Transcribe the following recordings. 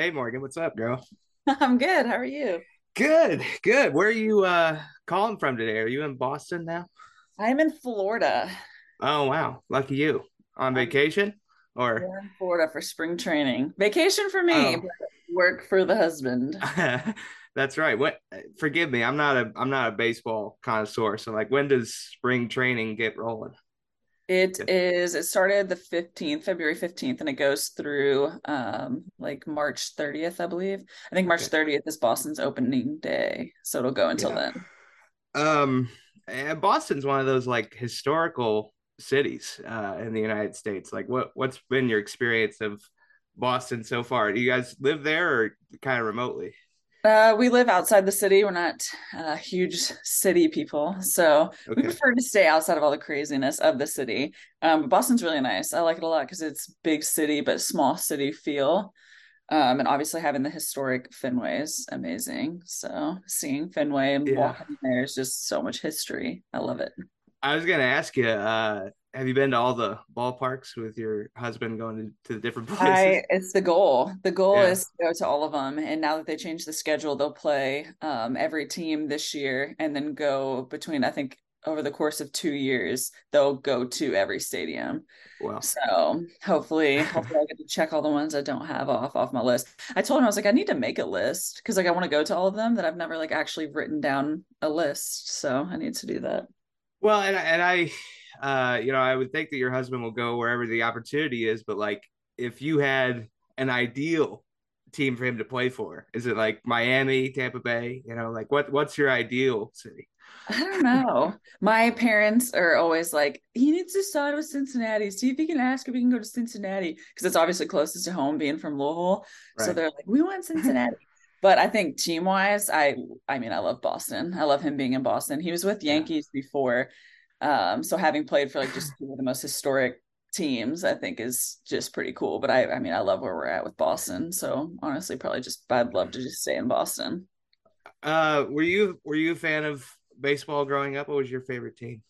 Hey Morgan, what's up, girl? I'm good. How are you? Good, good. Where are you uh calling from today? Are you in Boston now? I'm in Florida. Oh wow, lucky you. On vacation? Or we're in Florida for spring training. Vacation for me, oh work for the husband. that's right. What forgive me, I'm not a I'm not a baseball connoisseur. So like when does spring training get rolling? It is, it started the 15th, February 15th, and it goes through um like March 30th, I believe. I think March. 30th is Boston's opening day. So it'll go until Yeah. then. Um and Boston's one of those like historical cities uh in the United States. Like what what's been your experience of Boston so far? Do you guys live there or kind of remotely? Uh, we live outside the city. We're not uh, huge city people, so we prefer to stay outside of all the craziness of the city. Um, Boston's really nice. I like it a lot because it's big city but small city feel. Um, and obviously having the historic Fenway is amazing. So seeing Fenway and Yeah. walking there is just so much history. I love it. I was gonna ask you, uh, have you been to all the ballparks with your husband going to, to the different places? I it's the goal. The goal Yeah. is to go to all of them. And now that they changed the schedule, they'll play um, every team this year and then go between, I think, over the course of two years, they'll go to every stadium. Well, So hopefully, hopefully I get to check all the ones I don't have off off my list. I told him I was like, I need to make a list because like I want to go to all of them that I've never like actually written down a list. So I need to do that. well, and I- and I, uh, you know, I would think that your husband will go wherever the opportunity is, but like, if you had an ideal team for him to play for, is it like Miami, Tampa Bay? You know, like what what's your ideal city? I don't know. My parents are always like, he needs to start with Cincinnati. See if he can ask if he can go to Cincinnati because it's obviously closest to home, being from Louisville. So they're like, we want Cincinnati. But I think team wise, I I mean, I love Boston. I love him being in Boston. He was with Yeah. Yankees before. Um, so having played for like just two of the most historic teams, I think is just pretty cool. But I I mean, I love where we're at with Boston. So honestly, probably just I'd love to just stay in Boston. Uh, were you were you a fan of baseball growing up? What was your favorite team?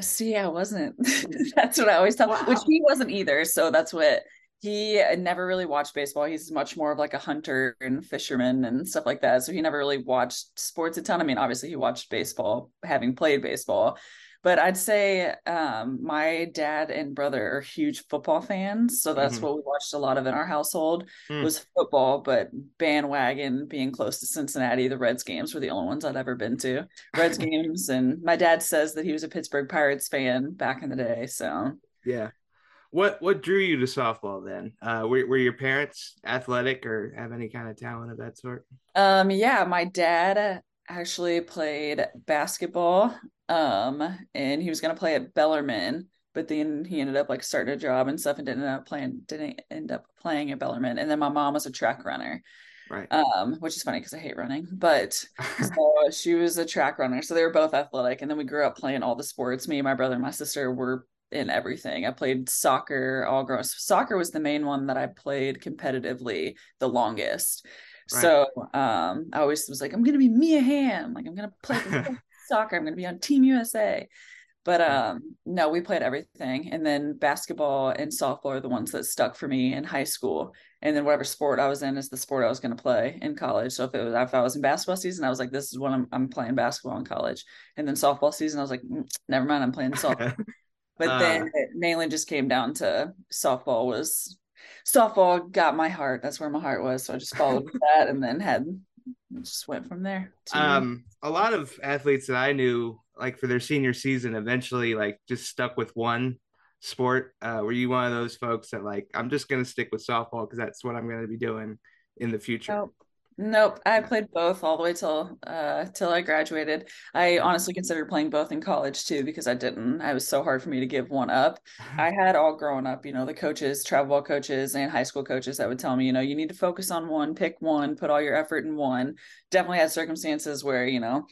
See, I wasn't. That's what I always tell, which he wasn't either. So that's what he never really watched baseball. He's much more of like a hunter and fisherman and stuff like that. So he never really watched sports a ton. I mean, obviously he watched baseball, having played baseball. But I'd say um, my dad and brother are huge football fans. So that's hmm what we watched a lot of in our household Hmm. was football, but bandwagon being close to Cincinnati, the Reds games were the only ones I'd ever been to. Reds games, and my dad says that he was a Pittsburgh Pirates fan back in the day. So, Yeah. What what drew you to softball then? Uh, were were your parents athletic or have any kind of talent of that sort? um, yeah, my dad actually played basketball, um, and he was gonna play at Bellarmine, but then he ended up like starting a job and stuff, and didn't end up playing, didn't end up playing at Bellarmine. And then my mom was a track runner, Right. um, which is funny because I hate running, but so she was a track runner. So they were both athletic. And then we grew up playing all the sports. Me, my brother, and my sister were in everything. I played soccer all grown. Soccer was the main one that I played competitively the longest. Right. So um, I always was like, I'm gonna be Mia Hamm. Like I'm gonna play soccer. I'm gonna be on Team USA. But um, no, we played everything. And then basketball and softball are the ones that stuck for me in high school. And then whatever sport I was in is the sport I was going to play in college. So if it was if I was in basketball season, I was like, this is what I'm I'm playing basketball in college. And then softball season, I was like, "Mm, never mind, I'm playing softball. But uh, then it mainly just came down to softball was softball got my heart. That's where my heart was. So I just followed that and then had just went from there um, a lot of athletes that I knew, like for their senior season, eventually like just stuck with one sport. Uh, were you one of those folks that like I'm just gonna stick with softball because that's what I'm gonna be doing in the future? Nope. Nope. I played both all the way till uh till I graduated. I honestly considered playing both in college too because I didn't. I was so hard for me to give one up. I had all growing up, you know, the coaches, travel ball coaches and high school coaches that would tell me, you know, you need to focus on one, pick one, put all your effort in one. Definitely had circumstances where, you know,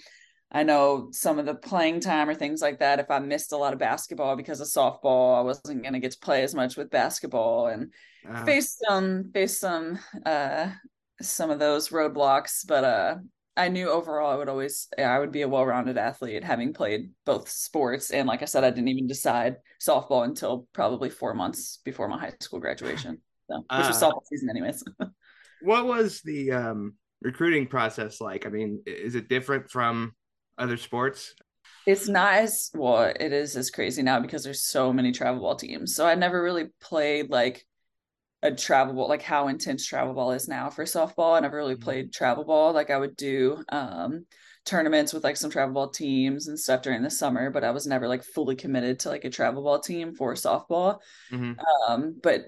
I know some of the playing time or things like that. If I missed a lot of basketball because of softball, I wasn't going to get to play as much with basketball and Uh, faced some faced some uh some of those roadblocks, but uh I knew overall I would always I would be a well-rounded athlete having played both sports and like I said I didn't even decide softball until probably 4 months before my high school graduation. So, which was uh, softball season anyways. what was the um, recruiting process like? I mean, is it different from other sports? It's not as well, it is as crazy now because there's so many travel ball teams. So I never really played like a travel ball, like how intense travel ball is now for softball. I never really mm-hmm. played travel ball. Like I would do um tournaments with like some travel ball teams and stuff during the summer, but I was never like fully committed to like a travel ball team for softball. Mm-hmm. Um, but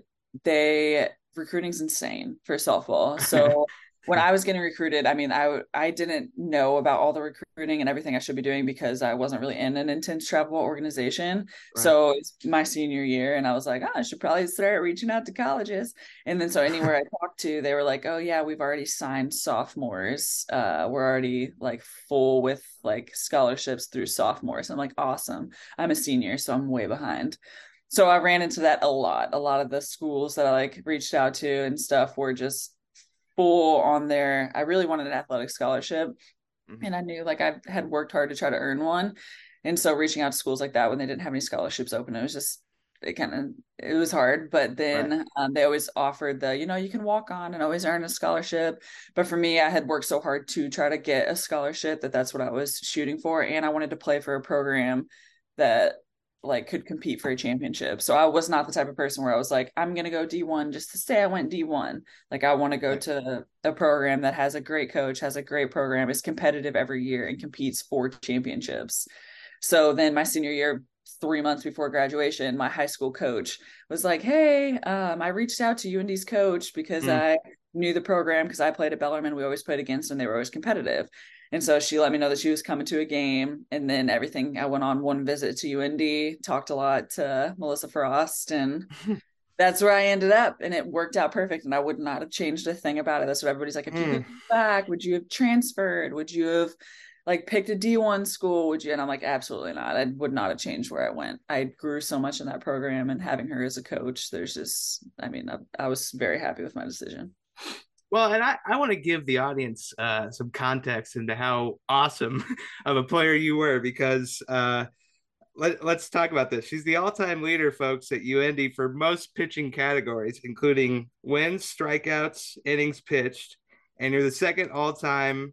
they recruiting's insane for softball. So when I was getting recruited, I mean, I I didn't know about all the recruiting and everything I should be doing because I wasn't really in an intense travel organization. Right. So it's my senior year, and I was like, oh, I should probably start reaching out to colleges. And then so anywhere I talked to, they were like, oh yeah, we've already signed sophomores. Uh, we're already like full with like scholarships through sophomores. I'm like, awesome. I'm a senior, so I'm way behind so I ran into that a lot. A lot of the schools that I like reached out to and stuff were just full on there. I really wanted an athletic scholarship. Mm-hmm. And I knew like I had worked hard to try to earn one. And so reaching out to schools like that when they didn't have any scholarships open, it was just it kind of it was hard but then right. um, they always offered the you know you can walk on and always earn a scholarship but for me i had worked so hard to try to get a scholarship that that's what i was shooting for and i wanted to play for a program that like could compete for a championship. So I was not the type of person where I was like, I'm gonna go D1 just to say I went D1. Like I want to go to a program that has a great coach, has a great program, is competitive every year and competes for championships. So then my senior year, three months before graduation, my high school coach was like, Hey, um, I reached out to UND's coach because mm. I knew the program because I played at Bellarmine. We always played against and they were always competitive. And so she let me know that she was coming to a game. And then everything, I went on one visit to UND, talked a lot to Melissa Frost, and that's where I ended up. And it worked out perfect. And I would not have changed a thing about it. That's what everybody's like, if you mm. could back, would you have transferred? Would you have like picked a D1 school? Would you? And I'm like, absolutely not. I would not have changed where I went. I grew so much in that program and having her as a coach, there's just, I mean, I, I was very happy with my decision. Well, and I, I want to give the audience uh, some context into how awesome of a player you were because uh, let, let's talk about this. She's the all time leader, folks, at UND for most pitching categories, including wins, strikeouts, innings pitched, and you're the second all time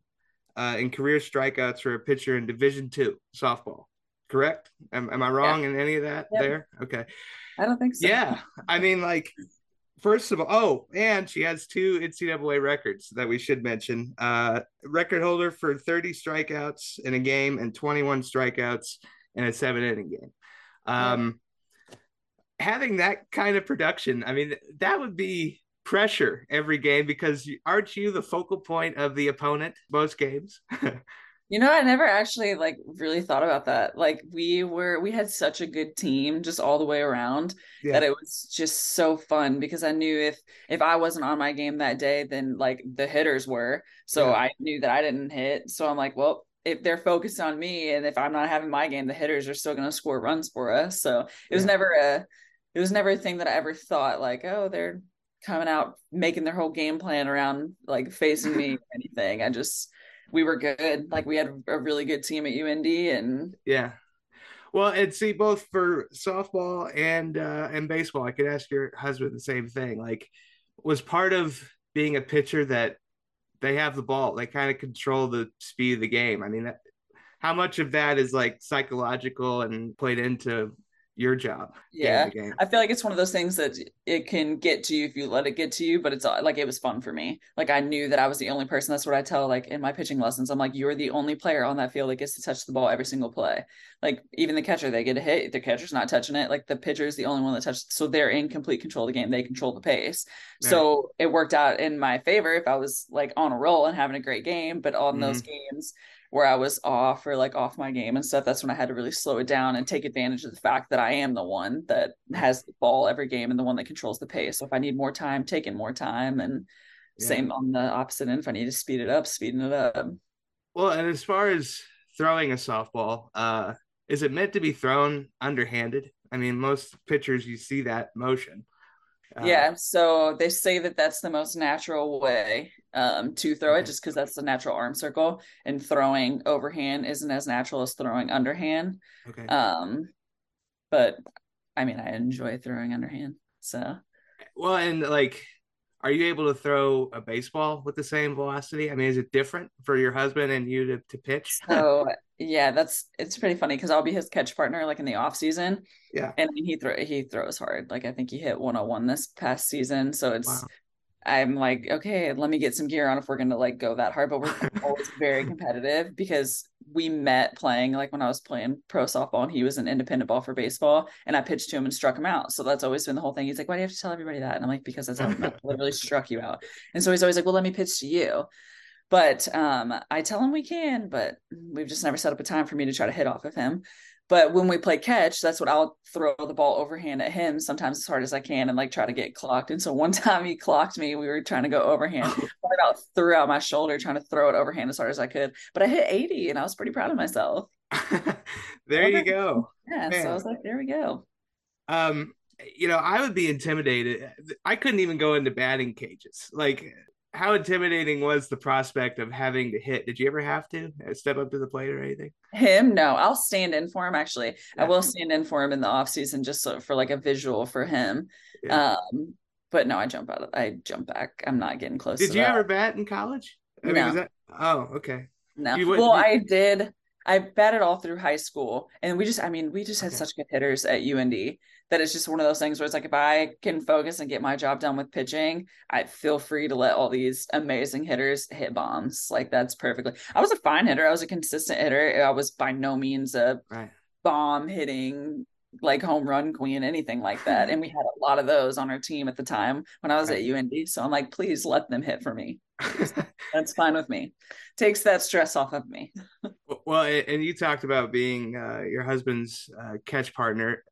uh, in career strikeouts for a pitcher in Division two softball. Correct? Am, am I wrong yeah. in any of that yep. there? Okay. I don't think so. Yeah. I mean, like, first of all, oh, and she has two NCAA records that we should mention. Uh, record holder for 30 strikeouts in a game and 21 strikeouts in a seven inning game. Um, yeah. Having that kind of production, I mean, that would be pressure every game because aren't you the focal point of the opponent most games? You know, I never actually like really thought about that. Like we were we had such a good team just all the way around yeah. that it was just so fun because I knew if if I wasn't on my game that day, then like the hitters were. So yeah. I knew that I didn't hit. So I'm like, well, if they're focused on me and if I'm not having my game, the hitters are still gonna score runs for us. So it was yeah. never a it was never a thing that I ever thought like, oh, they're coming out making their whole game plan around like facing me or anything. I just we were good. Like we had a really good team at UND and yeah. Well, and see both for softball and uh and baseball, I could ask your husband the same thing. Like was part of being a pitcher that they have the ball, they kind of control the speed of the game. I mean, that, how much of that is like psychological and played into your job. Yeah. I feel like it's one of those things that it can get to you if you let it get to you, but it's uh, like it was fun for me. Like I knew that I was the only person. That's what I tell like in my pitching lessons. I'm like, you're the only player on that field that gets to touch the ball every single play. Like even the catcher, they get a hit, the catcher's not touching it. Like the pitcher is the only one that touches. So they're in complete control of the game. They control the pace. Right. So it worked out in my favor if I was like on a roll and having a great game, but on mm-hmm. those games where I was off or like off my game and stuff, that's when I had to really slow it down and take advantage of the fact that I am the one that has the ball every game and the one that controls the pace. So if I need more time, taking more time and yeah. same on the opposite end. If I need to speed it up, speeding it up. Well, and as far as throwing a softball, uh, is it meant to be thrown underhanded? I mean, most pitchers you see that motion. Uh, yeah, so they say that that's the most natural way um, to throw it, just because that's the natural arm circle, and throwing overhand isn't as natural as throwing underhand. Okay. Um, but I mean, I enjoy throwing underhand. So. Well, and like, are you able to throw a baseball with the same velocity? I mean, is it different for your husband and you to, to pitch? So yeah, that's it's pretty funny because I'll be his catch partner like in the off season. Yeah. And he throw he throws hard. Like I think he hit 101 this past season. So it's wow. I'm like, okay, let me get some gear on if we're gonna like go that hard. But we're always very competitive because we met playing like when I was playing pro softball and he was an independent ball for baseball and I pitched to him and struck him out. So that's always been the whole thing. He's like, Why do you have to tell everybody that? And I'm like, because that's how I literally struck you out. And so he's always like, Well, let me pitch to you. But um, I tell him we can, but we've just never set up a time for me to try to hit off of him. But when we play catch, that's what I'll throw the ball overhand at him sometimes as hard as I can and like try to get clocked. And so one time he clocked me. We were trying to go overhand. I about threw out my shoulder trying to throw it overhand as hard as I could. But I hit 80 and I was pretty proud of myself. there you go. Yeah. Man. So I was like, there we go. Um, you know, I would be intimidated. I couldn't even go into batting cages. Like how intimidating was the prospect of having to hit? Did you ever have to uh, step up to the plate or anything? Him, no. I'll stand in for him. Actually, yeah. I will stand in for him in the off season just so, for like a visual for him. Yeah. Um, but no, I jump out. Of, I jump back. I'm not getting close. Did you that. ever bat in college? I no. Mean, that, oh, okay. No. well, I did. I batted all through high school, and we just, I mean, we just had okay. such good hitters at UND that it's just one of those things where it's like if I can focus and get my job done with pitching, I feel free to let all these amazing hitters hit bombs. Like that's perfectly. I was a fine hitter. I was a consistent hitter. I was by no means a right. bomb hitting like home run queen, anything like that. And we had a lot of those on our team at the time when I was right. at UND. So I'm like, please let them hit for me. That's fine with me. Takes that stress off of me. well, and you talked about being uh, your husband's uh, catch partner.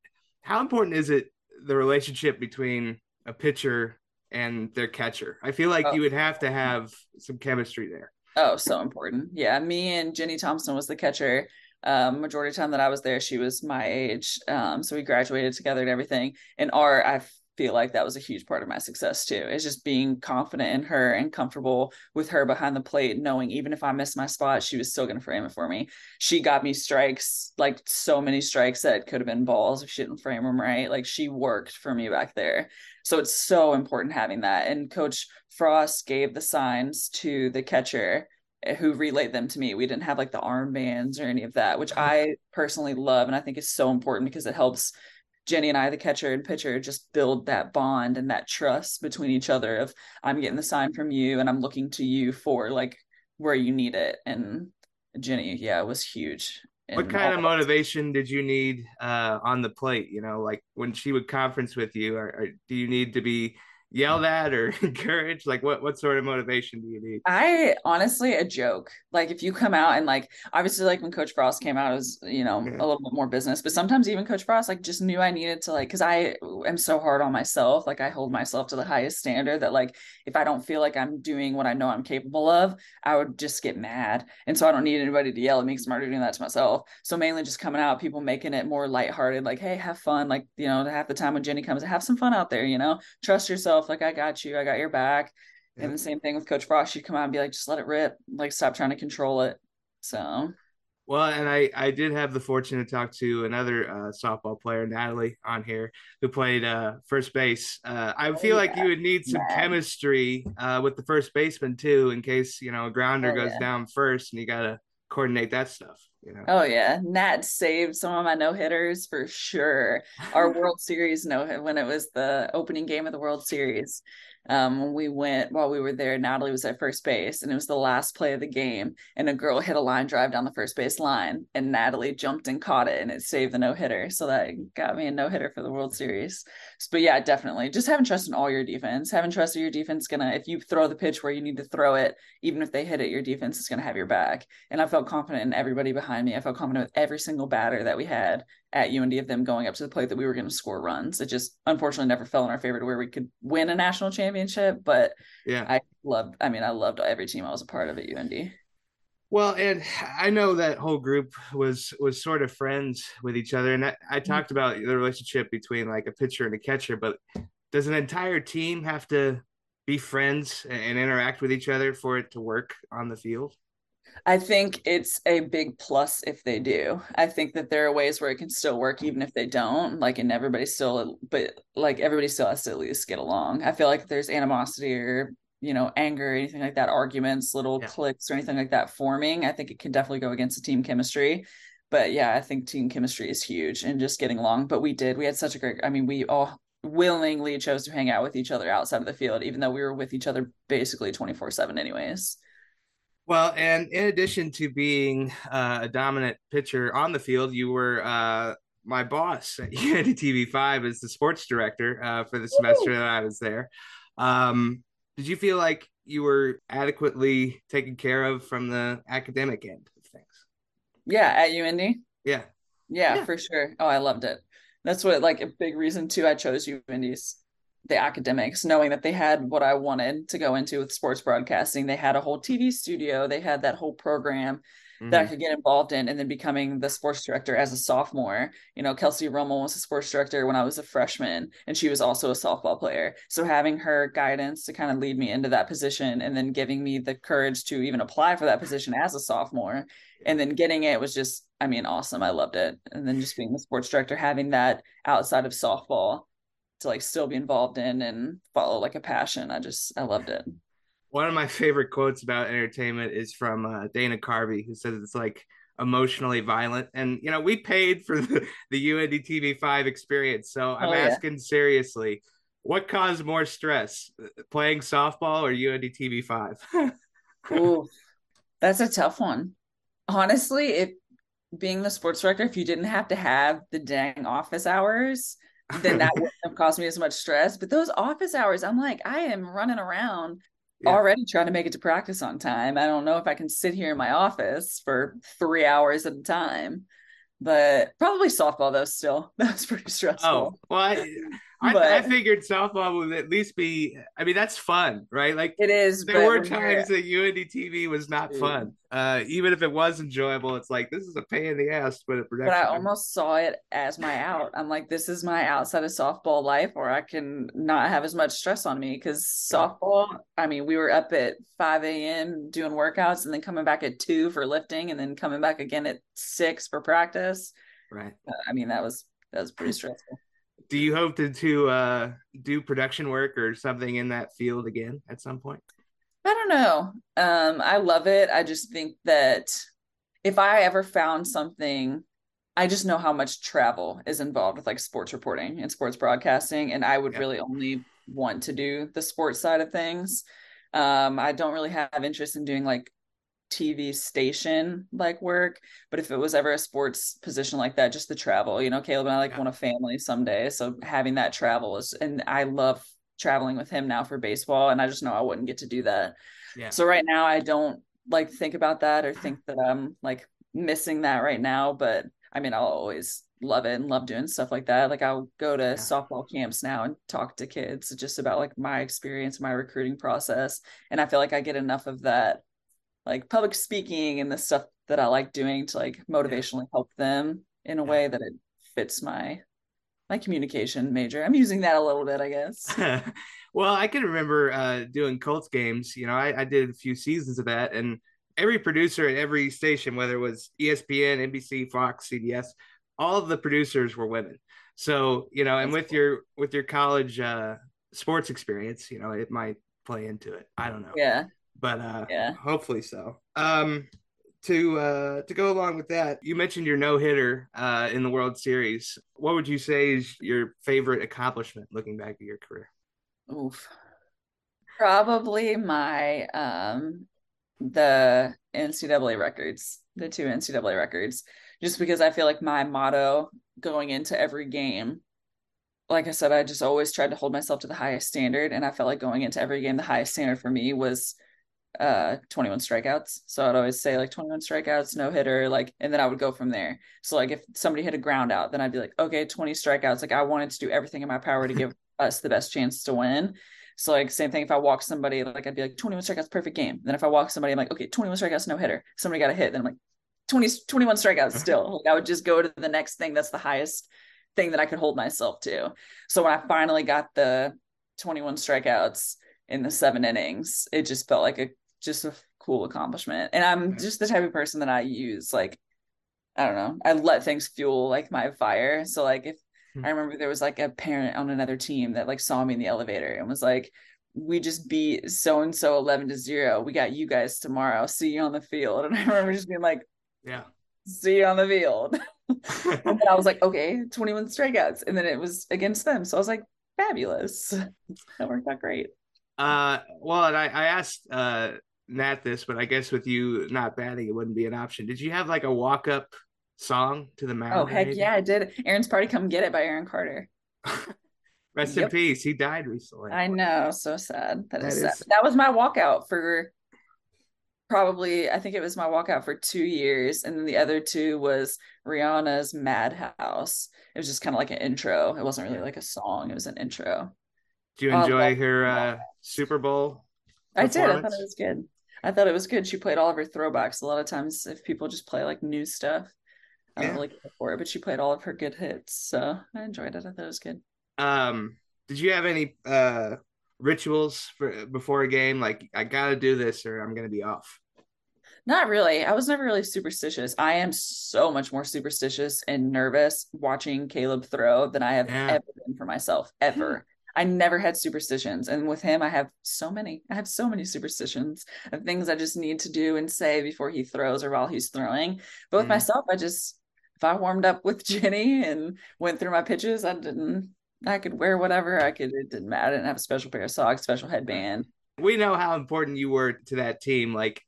How important is it the relationship between a pitcher and their catcher? I feel like oh. you would have to have some chemistry there. Oh, so important. Yeah, me and Jenny Thompson was the catcher um, majority of time that I was there, she was my age. Um, so we graduated together and everything. And art, I feel like that was a huge part of my success too. Is just being confident in her and comfortable with her behind the plate, knowing even if I missed my spot, she was still going to frame it for me. She got me strikes, like so many strikes that could have been balls if she didn't frame them right. Like she worked for me back there. So it's so important having that. And Coach Frost gave the signs to the catcher eh, who relayed them to me. We didn't have like the armbands or any of that, which mm-hmm. I personally love and I think is so important because it helps Jenny and I, the catcher and pitcher, just build that bond and that trust between each other of I'm getting the sign from you and I'm looking to you for like where you need it. And Jenny, yeah, it was huge. What kind of motivation did you need uh, on the plate? You know, like when she would conference with you, or, or do you need to be yelled at or encouraged? Like what what sort of motivation do you need? I honestly a joke. Like if you come out and like obviously like when Coach Frost came out, it was, you know, yeah. a little bit more business. But sometimes even Coach Frost like just knew I needed to like because I am so hard on myself. Like I hold myself to the highest standard that like if I don't feel like I'm doing what I know I'm capable of, I would just get mad. And so I don't need anybody to yell at me because I'm already doing that to myself. So mainly just coming out, people making it more lighthearted, like, hey, have fun. Like, you know, half the time when Jenny comes, have some fun out there, you know, trust yourself yourself. Like, I got you. I got your back. Yeah. And the same thing with Coach Frost. She'd come out and be like, just let it rip. Like, stop trying to control it. So. Well, and I I did have the fortune to talk to another uh, softball player, Natalie, on here who played uh, first base. Uh, I oh, feel yeah. like you would need some chemistry uh, with the first baseman too, in case you know a grounder oh, goes yeah. down first, and you got to coordinate that stuff. Oh yeah, Nat saved some of my no hitters for sure. Our World Series no hit when it was the opening game of the World Series um, we went while we were there. Natalie was at first base, and it was the last play of the game. And a girl hit a line drive down the first base line, and Natalie jumped and caught it, and it saved the no hitter. So that got me a no hitter for the World Series. But yeah, definitely just having trust in all your defense. Having trust in your defense is gonna if you throw the pitch where you need to throw it, even if they hit it, your defense is gonna have your back. And I felt confident in everybody behind me. I felt confident with every single batter that we had at UND of them going up to the plate that we were going to score runs. It just unfortunately never fell in our favor to where we could win a national championship. But yeah, I loved. I mean, I loved every team I was a part of at UND. Well, and I know that whole group was was sort of friends with each other, and I, I mm-hmm. talked about the relationship between like a pitcher and a catcher. But does an entire team have to be friends and interact with each other for it to work on the field? I think it's a big plus if they do. I think that there are ways where it can still work even if they don't. Like, and everybody still, but like everybody still has to at least get along. I feel like there's animosity or you know anger or anything like that, arguments, little yeah. cliques or anything like that forming. I think it can definitely go against the team chemistry. But yeah, I think team chemistry is huge and just getting along. But we did. We had such a great. I mean, we all willingly chose to hang out with each other outside of the field, even though we were with each other basically twenty four seven, anyways. Well, and in addition to being uh, a dominant pitcher on the field, you were uh, my boss at UND TV5 as the sports director uh, for the semester that I was there. Um, did you feel like you were adequately taken care of from the academic end of things? Yeah, at UND. Yeah. yeah. Yeah, for sure. Oh, I loved it. That's what like a big reason too. I chose UND's the academics, knowing that they had what I wanted to go into with sports broadcasting. They had a whole TV studio, they had that whole program mm-hmm. that I mm-hmm. could get involved in, and then becoming the sports director as a sophomore. You know, Kelsey Rummel was a sports director when I was a freshman, and she was also a softball player. So having her guidance to kind of lead me into that position and then giving me the courage to even apply for that position as a sophomore and then getting it was just I mean, awesome. I loved it. And then just being the sports director, having that outside of softball to like still be involved in and follow like a passion. I just I loved it. One of my favorite quotes about entertainment is from uh, Dana Carvey, who says it's like emotionally violent. And you know, we paid for the, the UND TV5 experience, so I'm oh, yeah. asking seriously, what caused more stress, playing softball or UND TV5? Ooh, that's a tough one. Honestly, if being the sports director, if you didn't have to have the dang office hours, then that wouldn't have caused me as much stress. But those office hours, I'm like, I am running around yeah. already trying to make it to practice on time. I don't know if I can sit here in my office for three hours at a time. But probably softball though. Still, that was pretty oh, stressful. Oh well, I, I, but, I, figured softball would at least be. I mean, that's fun, right? Like it is. There were times that UND TV was not fun. Uh, even if it was enjoyable, it's like this is a pain in the ass. But but I almost saw it as my out. I'm like, this is my outside of softball life, where I can not have as much stress on me because softball. I mean, we were up at 5 a.m. doing workouts, and then coming back at two for lifting, and then coming back again at six for practice. Right. Uh, I mean, that was that was pretty stressful do you hope to to uh, do production work or something in that field again at some point? I don't know. Um, I love it. I just think that if I ever found something, I just know how much travel is involved with like sports reporting and sports broadcasting, and I would yeah. really only want to do the sports side of things. Um, I don't really have interest in doing like TV station like work. But if it was ever a sports position like that, just the travel, you know, Caleb and I like yeah. want a family someday. So having that travel is, and I love traveling with him now for baseball. And I just know I wouldn't get to do that. Yeah. So right now I don't like think about that or think that I'm like missing that right now. But I mean, I'll always love it and love doing stuff like that. Like I'll go to yeah. softball camps now and talk to kids just about like my experience, my recruiting process. And I feel like I get enough of that like public speaking and the stuff that I like doing to like motivationally help them in a way that it fits my my communication major. I'm using that a little bit, I guess. well, I can remember uh, doing Colts games. You know, I, I did a few seasons of that, and every producer at every station, whether it was ESPN, NBC, Fox, CBS, all of the producers were women. So you know, and That's with cool. your with your college uh, sports experience, you know, it might play into it. I don't know. Yeah but uh, yeah, hopefully so. Um, to uh, to go along with that, you mentioned your no hitter uh, in the World Series. What would you say is your favorite accomplishment looking back at your career? Oof. Probably my um the NCAA records, the two NCAA records, just because I feel like my motto going into every game, like I said, I just always tried to hold myself to the highest standard. And I felt like going into every game, the highest standard for me was uh 21 strikeouts. So I'd always say like 21 strikeouts, no hitter, like, and then I would go from there. So like if somebody hit a ground out, then I'd be like, okay, 20 strikeouts. Like I wanted to do everything in my power to give us the best chance to win. So like same thing if I walk somebody, like I'd be like 21 strikeouts, perfect game. Then if I walk somebody, I'm like, okay, 21 strikeouts, no hitter. Somebody got a hit. Then I'm like 20, 21 strikeouts still. Like I would just go to the next thing that's the highest thing that I could hold myself to. So when I finally got the 21 strikeouts in the seven innings, it just felt like a just a cool accomplishment. And I'm just the type of person that I use like I don't know, I let things fuel like my fire. So like if I remember there was like a parent on another team that like saw me in the elevator and was like, we just beat so and so 11 to 0. We got you guys tomorrow. See you on the field. And I remember just being like, yeah, see you on the field. and I was like, okay, 21 strikeouts. And then it was against them. So I was like, fabulous. That worked out great. Uh, well, and I, I asked uh, Nat this, but I guess with you not batting, it wouldn't be an option. Did you have like a walk up song to the mound? Oh, heck yeah, I did. Aaron's Party Come Get It by Aaron Carter. Rest yep. in peace. He died recently. I know. So sad. that, that is, is. That was my walkout for probably, I think it was my walkout for two years. And then the other two was Rihanna's Madhouse. It was just kind of like an intro. It wasn't really like a song, it was an intro. Do you enjoy um, her uh, Super Bowl? I did. I thought it was good. I thought it was good. She played all of her throwbacks. A lot of times, if people just play like new stuff, I don't yeah. really care for it. But she played all of her good hits, so I enjoyed it. I thought it was good. Um, did you have any uh rituals for before a game? Like, I got to do this, or I'm gonna be off. Not really. I was never really superstitious. I am so much more superstitious and nervous watching Caleb throw than I have yeah. ever been for myself, ever. I never had superstitions. And with him, I have so many. I have so many superstitions of things I just need to do and say before he throws or while he's throwing. But with mm. myself, I just, if I warmed up with Jenny and went through my pitches, I didn't, I could wear whatever. I could, it didn't matter. I didn't have a special pair of socks, special headband. We know how important you were to that team. Like,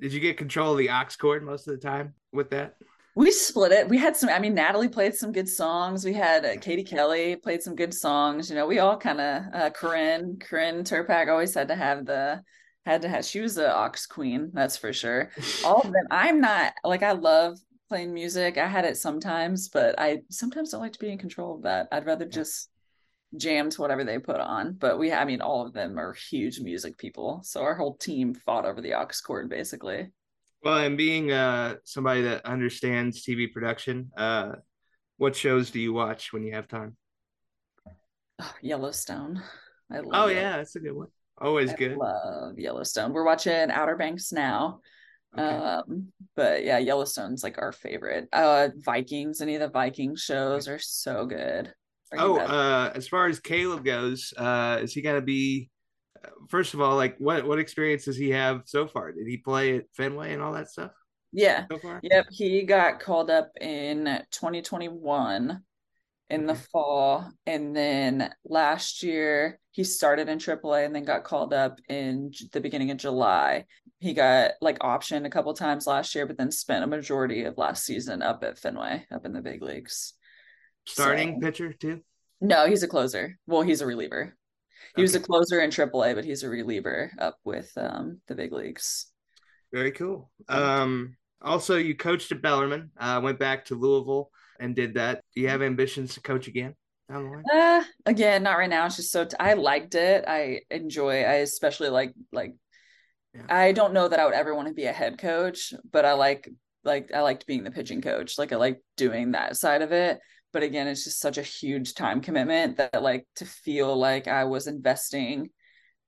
did you get control of the aux cord most of the time with that? We split it. We had some, I mean, Natalie played some good songs. We had uh, Katie Kelly played some good songs. You know, we all kind of, uh, Corinne, Corinne Turpak always had to have the, had to have, she was the aux queen, that's for sure. All of them. I'm not, like, I love playing music. I had it sometimes, but I sometimes don't like to be in control of that. I'd rather just jam to whatever they put on. But we, I mean, all of them are huge music people. So our whole team fought over the aux cord basically. Well, and being uh, somebody that understands TV production, uh, what shows do you watch when you have time? Oh, Yellowstone. I love. Oh yeah, that's a good one. Always I good. Love Yellowstone. We're watching Outer Banks now. Okay. Um, but yeah, Yellowstone's like our favorite. Uh, Vikings. Any of the Viking shows are so good. Are oh, uh, as far as Caleb goes, uh, is he gonna be first of all, like what what experience does he have so far? Did he play at Fenway and all that stuff? Yeah. So yep. He got called up in 2021 in the fall. And then last year he started in AAA and then got called up in the beginning of July. He got like optioned a couple times last year, but then spent a majority of last season up at Fenway, up in the big leagues. Starting so, pitcher too? No, he's a closer. Well, he's a reliever. He okay. was a closer in AAA, but he's a reliever up with um, the big leagues. Very cool. Um, also, you coached at Bellarmine. Uh, went back to Louisville and did that. Do you have ambitions to coach again? Down the line? Uh, again, not right now. It's just so t- I liked it. I enjoy. I especially like like. Yeah. I don't know that I would ever want to be a head coach, but I like like I liked being the pitching coach. Like I like doing that side of it but again it's just such a huge time commitment that like to feel like i was investing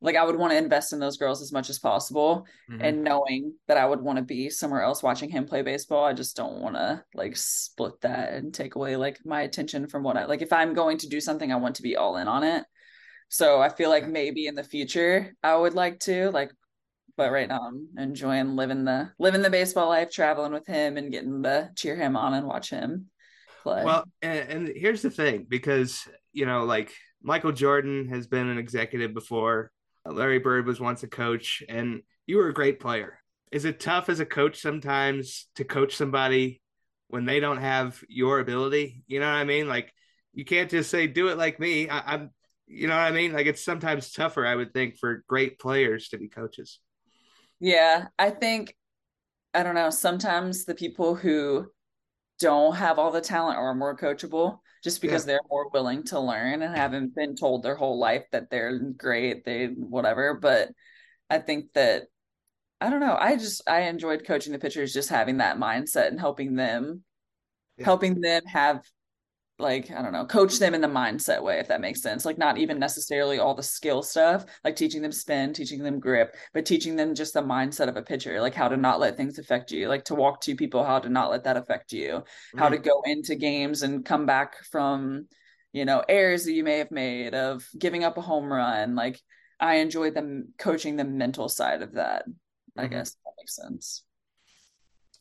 like i would want to invest in those girls as much as possible mm-hmm. and knowing that i would want to be somewhere else watching him play baseball i just don't want to like split that and take away like my attention from what i like if i'm going to do something i want to be all in on it. So i feel like maybe in the future i would like to like but right now i'm enjoying living the living the baseball life traveling with him and getting to cheer him on and watch him play. Well, and, and here's the thing because, you know, like Michael Jordan has been an executive before, Larry Bird was once a coach, and you were a great player. Is it tough as a coach sometimes to coach somebody when they don't have your ability? You know what I mean? Like, you can't just say, do it like me. I, I'm, you know what I mean? Like, it's sometimes tougher, I would think, for great players to be coaches. Yeah, I think, I don't know, sometimes the people who don't have all the talent or are more coachable just because yeah. they're more willing to learn and haven't been told their whole life that they're great, they whatever. But I think that I don't know. I just I enjoyed coaching the pitchers, just having that mindset and helping them, yeah. helping them have like I don't know, coach them in the mindset way, if that makes sense. Like not even necessarily all the skill stuff, like teaching them spin, teaching them grip, but teaching them just the mindset of a pitcher, like how to not let things affect you, like to walk to people, how to not let that affect you, mm-hmm. how to go into games and come back from, you know, errors that you may have made of giving up a home run. Like I enjoy them coaching the mental side of that. Mm-hmm. I guess that makes sense.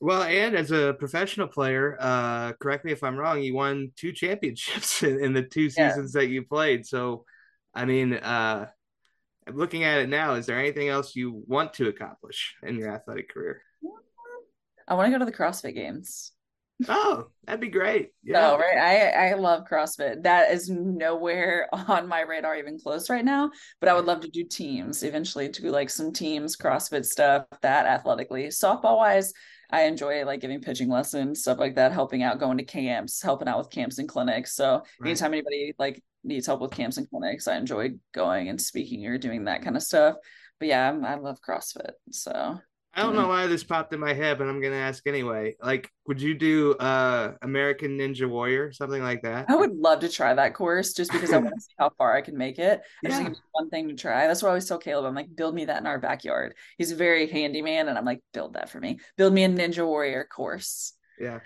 Well, and as a professional player, uh, correct me if I'm wrong, you won two championships in, in the two seasons yeah. that you played. So, I mean, uh, looking at it now, is there anything else you want to accomplish in your athletic career? I want to go to the CrossFit Games. Oh, that'd be great. Yeah. No, right. I I love CrossFit. That is nowhere on my radar even close right now. But I would love to do teams eventually, to do like some teams CrossFit stuff that athletically. Softball wise, I enjoy like giving pitching lessons, stuff like that, helping out, going to camps, helping out with camps and clinics. So right. anytime anybody like needs help with camps and clinics, I enjoy going and speaking or doing that kind of stuff. But yeah, I'm, I love CrossFit. So I don't know why this popped in my head, but I'm gonna ask anyway. Like, would you do uh American Ninja Warrior, something like that? I would love to try that course just because I want to see how far I can make it. I just think it's one thing to try. That's why I always tell Caleb, I'm like, build me that in our backyard. He's a very handy man, and I'm like, build that for me. Build me a Ninja Warrior course. Yeah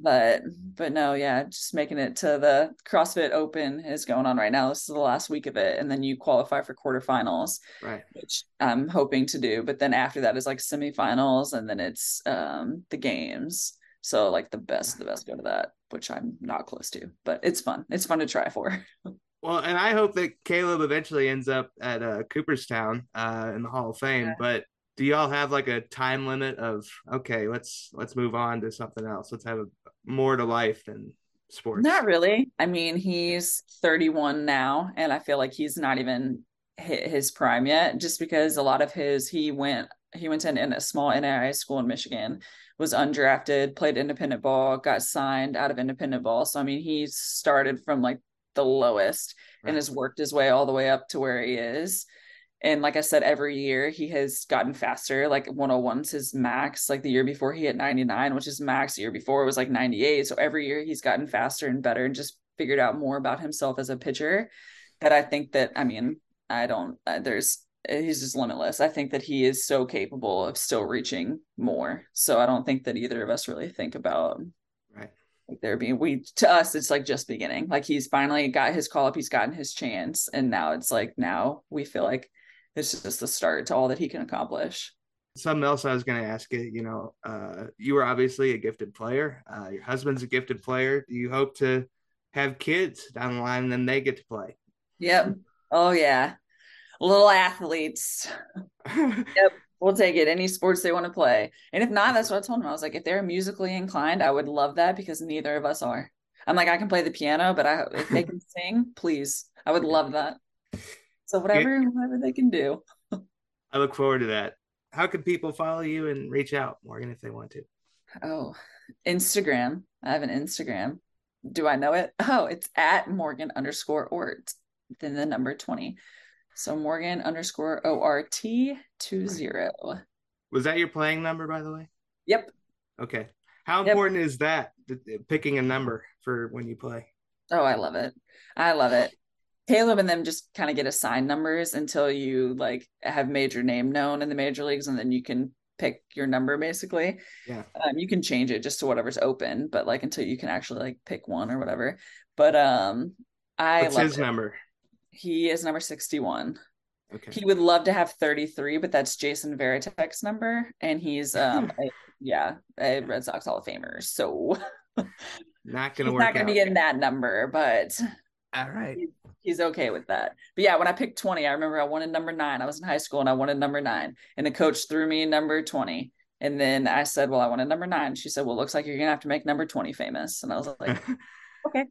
but but no yeah just making it to the crossfit open is going on right now. This is the last week of it and then you qualify for quarterfinals right. which i'm hoping to do but then after that is like semifinals and then it's um the games. So like the best the best go to that which i'm not close to but it's fun. It's fun to try for. Well and i hope that caleb eventually ends up at uh, cooperstown uh, in the hall of fame yeah. but do y'all have like a time limit of okay let's let's move on to something else. Let's have a, more to life than sports not really. I mean he's 31 now and i feel like he's not even hit his prime yet just because a lot of his he went he went to an, a small NAIA school in michigan was undrafted played independent ball got signed out of independent ball. So i mean he started from like the lowest right. and has worked his way all the way up to where he is and like I said, every year he has gotten faster. Like 101's his max. Like the year before he hit 99, which is max. The year before it was like 98. So every year he's gotten faster and better and just figured out more about himself as a pitcher. That I think that I mean I don't. Uh, there's he's just limitless. I think that he is so capable of still reaching more. So I don't think that either of us really think about right like there being we to us it's like just beginning. Like he's finally got his call up, he's gotten his chance, and now it's like now we feel like it's just the start to all that he can accomplish. Something else I was going to ask you, you know, uh, you were obviously a gifted player. Uh, your husband's a gifted player. Do you hope to have kids down the line and then they get to play? Yep. Oh, yeah. Little athletes. yep. We'll take it. Any sports they want to play. And if not, that's what I told him. I was like, if they're musically inclined, I would love that because neither of us are. I'm like, I can play the piano, but I if they can sing, please. I would love that. So whatever, yeah. whatever they can do. I look forward to that. How can people follow you and reach out, Morgan, if they want to? Oh, Instagram. I have an Instagram. Do I know it? Oh, it's at Morgan underscore Ort, then the number 20. So Morgan underscore O R T two zero. Was that your playing number, by the way? Yep. Okay. How important yep. is that picking a number for when you play? Oh, I love it. I love it. Caleb and them just kind of get assigned numbers until you like have major name known in the major leagues, and then you can pick your number basically. Yeah. Um, you can change it just to whatever's open, but like until you can actually like pick one or whatever. But um, I What's his it. number? He is number sixty-one. Okay. He would love to have 33, but that's Jason Varitek's number. And he's um a, yeah, a Red Sox Hall of Famer. So not gonna work. Not gonna out. be getting that number, but all right he's okay with that. But yeah, when I picked 20, I remember I wanted number nine. I was in high school and I wanted number nine. And the coach threw me number 20. And then I said, Well, I wanted number nine. She said, Well, looks like you're gonna have to make number 20 famous. And I was like, Okay.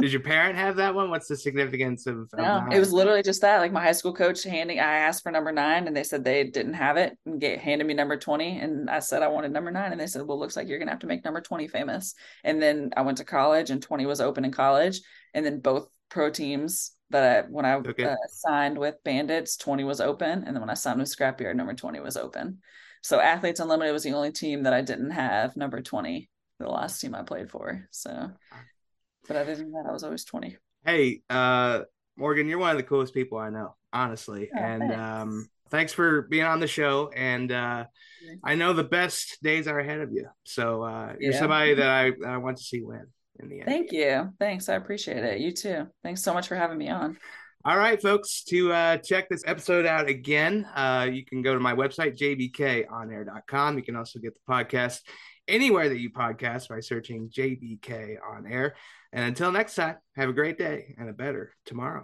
Did your parent have that one? What's the significance of, of no, it was literally just that. Like my high school coach handing I asked for number nine and they said they didn't have it and get handed me number 20. And I said I wanted number nine. And they said, Well, looks like you're gonna have to make number 20 famous. And then I went to college and 20 was open in college. And then both pro teams that I, when I okay. uh, signed with Bandits, 20 was open. And then when I signed with Scrapyard, number 20 was open. So Athletes Unlimited was the only team that I didn't have number 20, the last team I played for. So But other than that, I was always 20. Hey, uh, Morgan, you're one of the coolest people I know, honestly. Oh, and thanks. um, thanks for being on the show. And uh, I know the best days are ahead of you. So uh, you're somebody that I, that I want to see win in the end. Thank you. Thanks. I appreciate it. You too. Thanks so much for having me on. All right, folks, to uh, check this episode out again, uh, you can go to my website, jbkonair.com. You can also get the podcast anywhere that you podcast by searching JBK on air. And until next time, have a great day and a better tomorrow.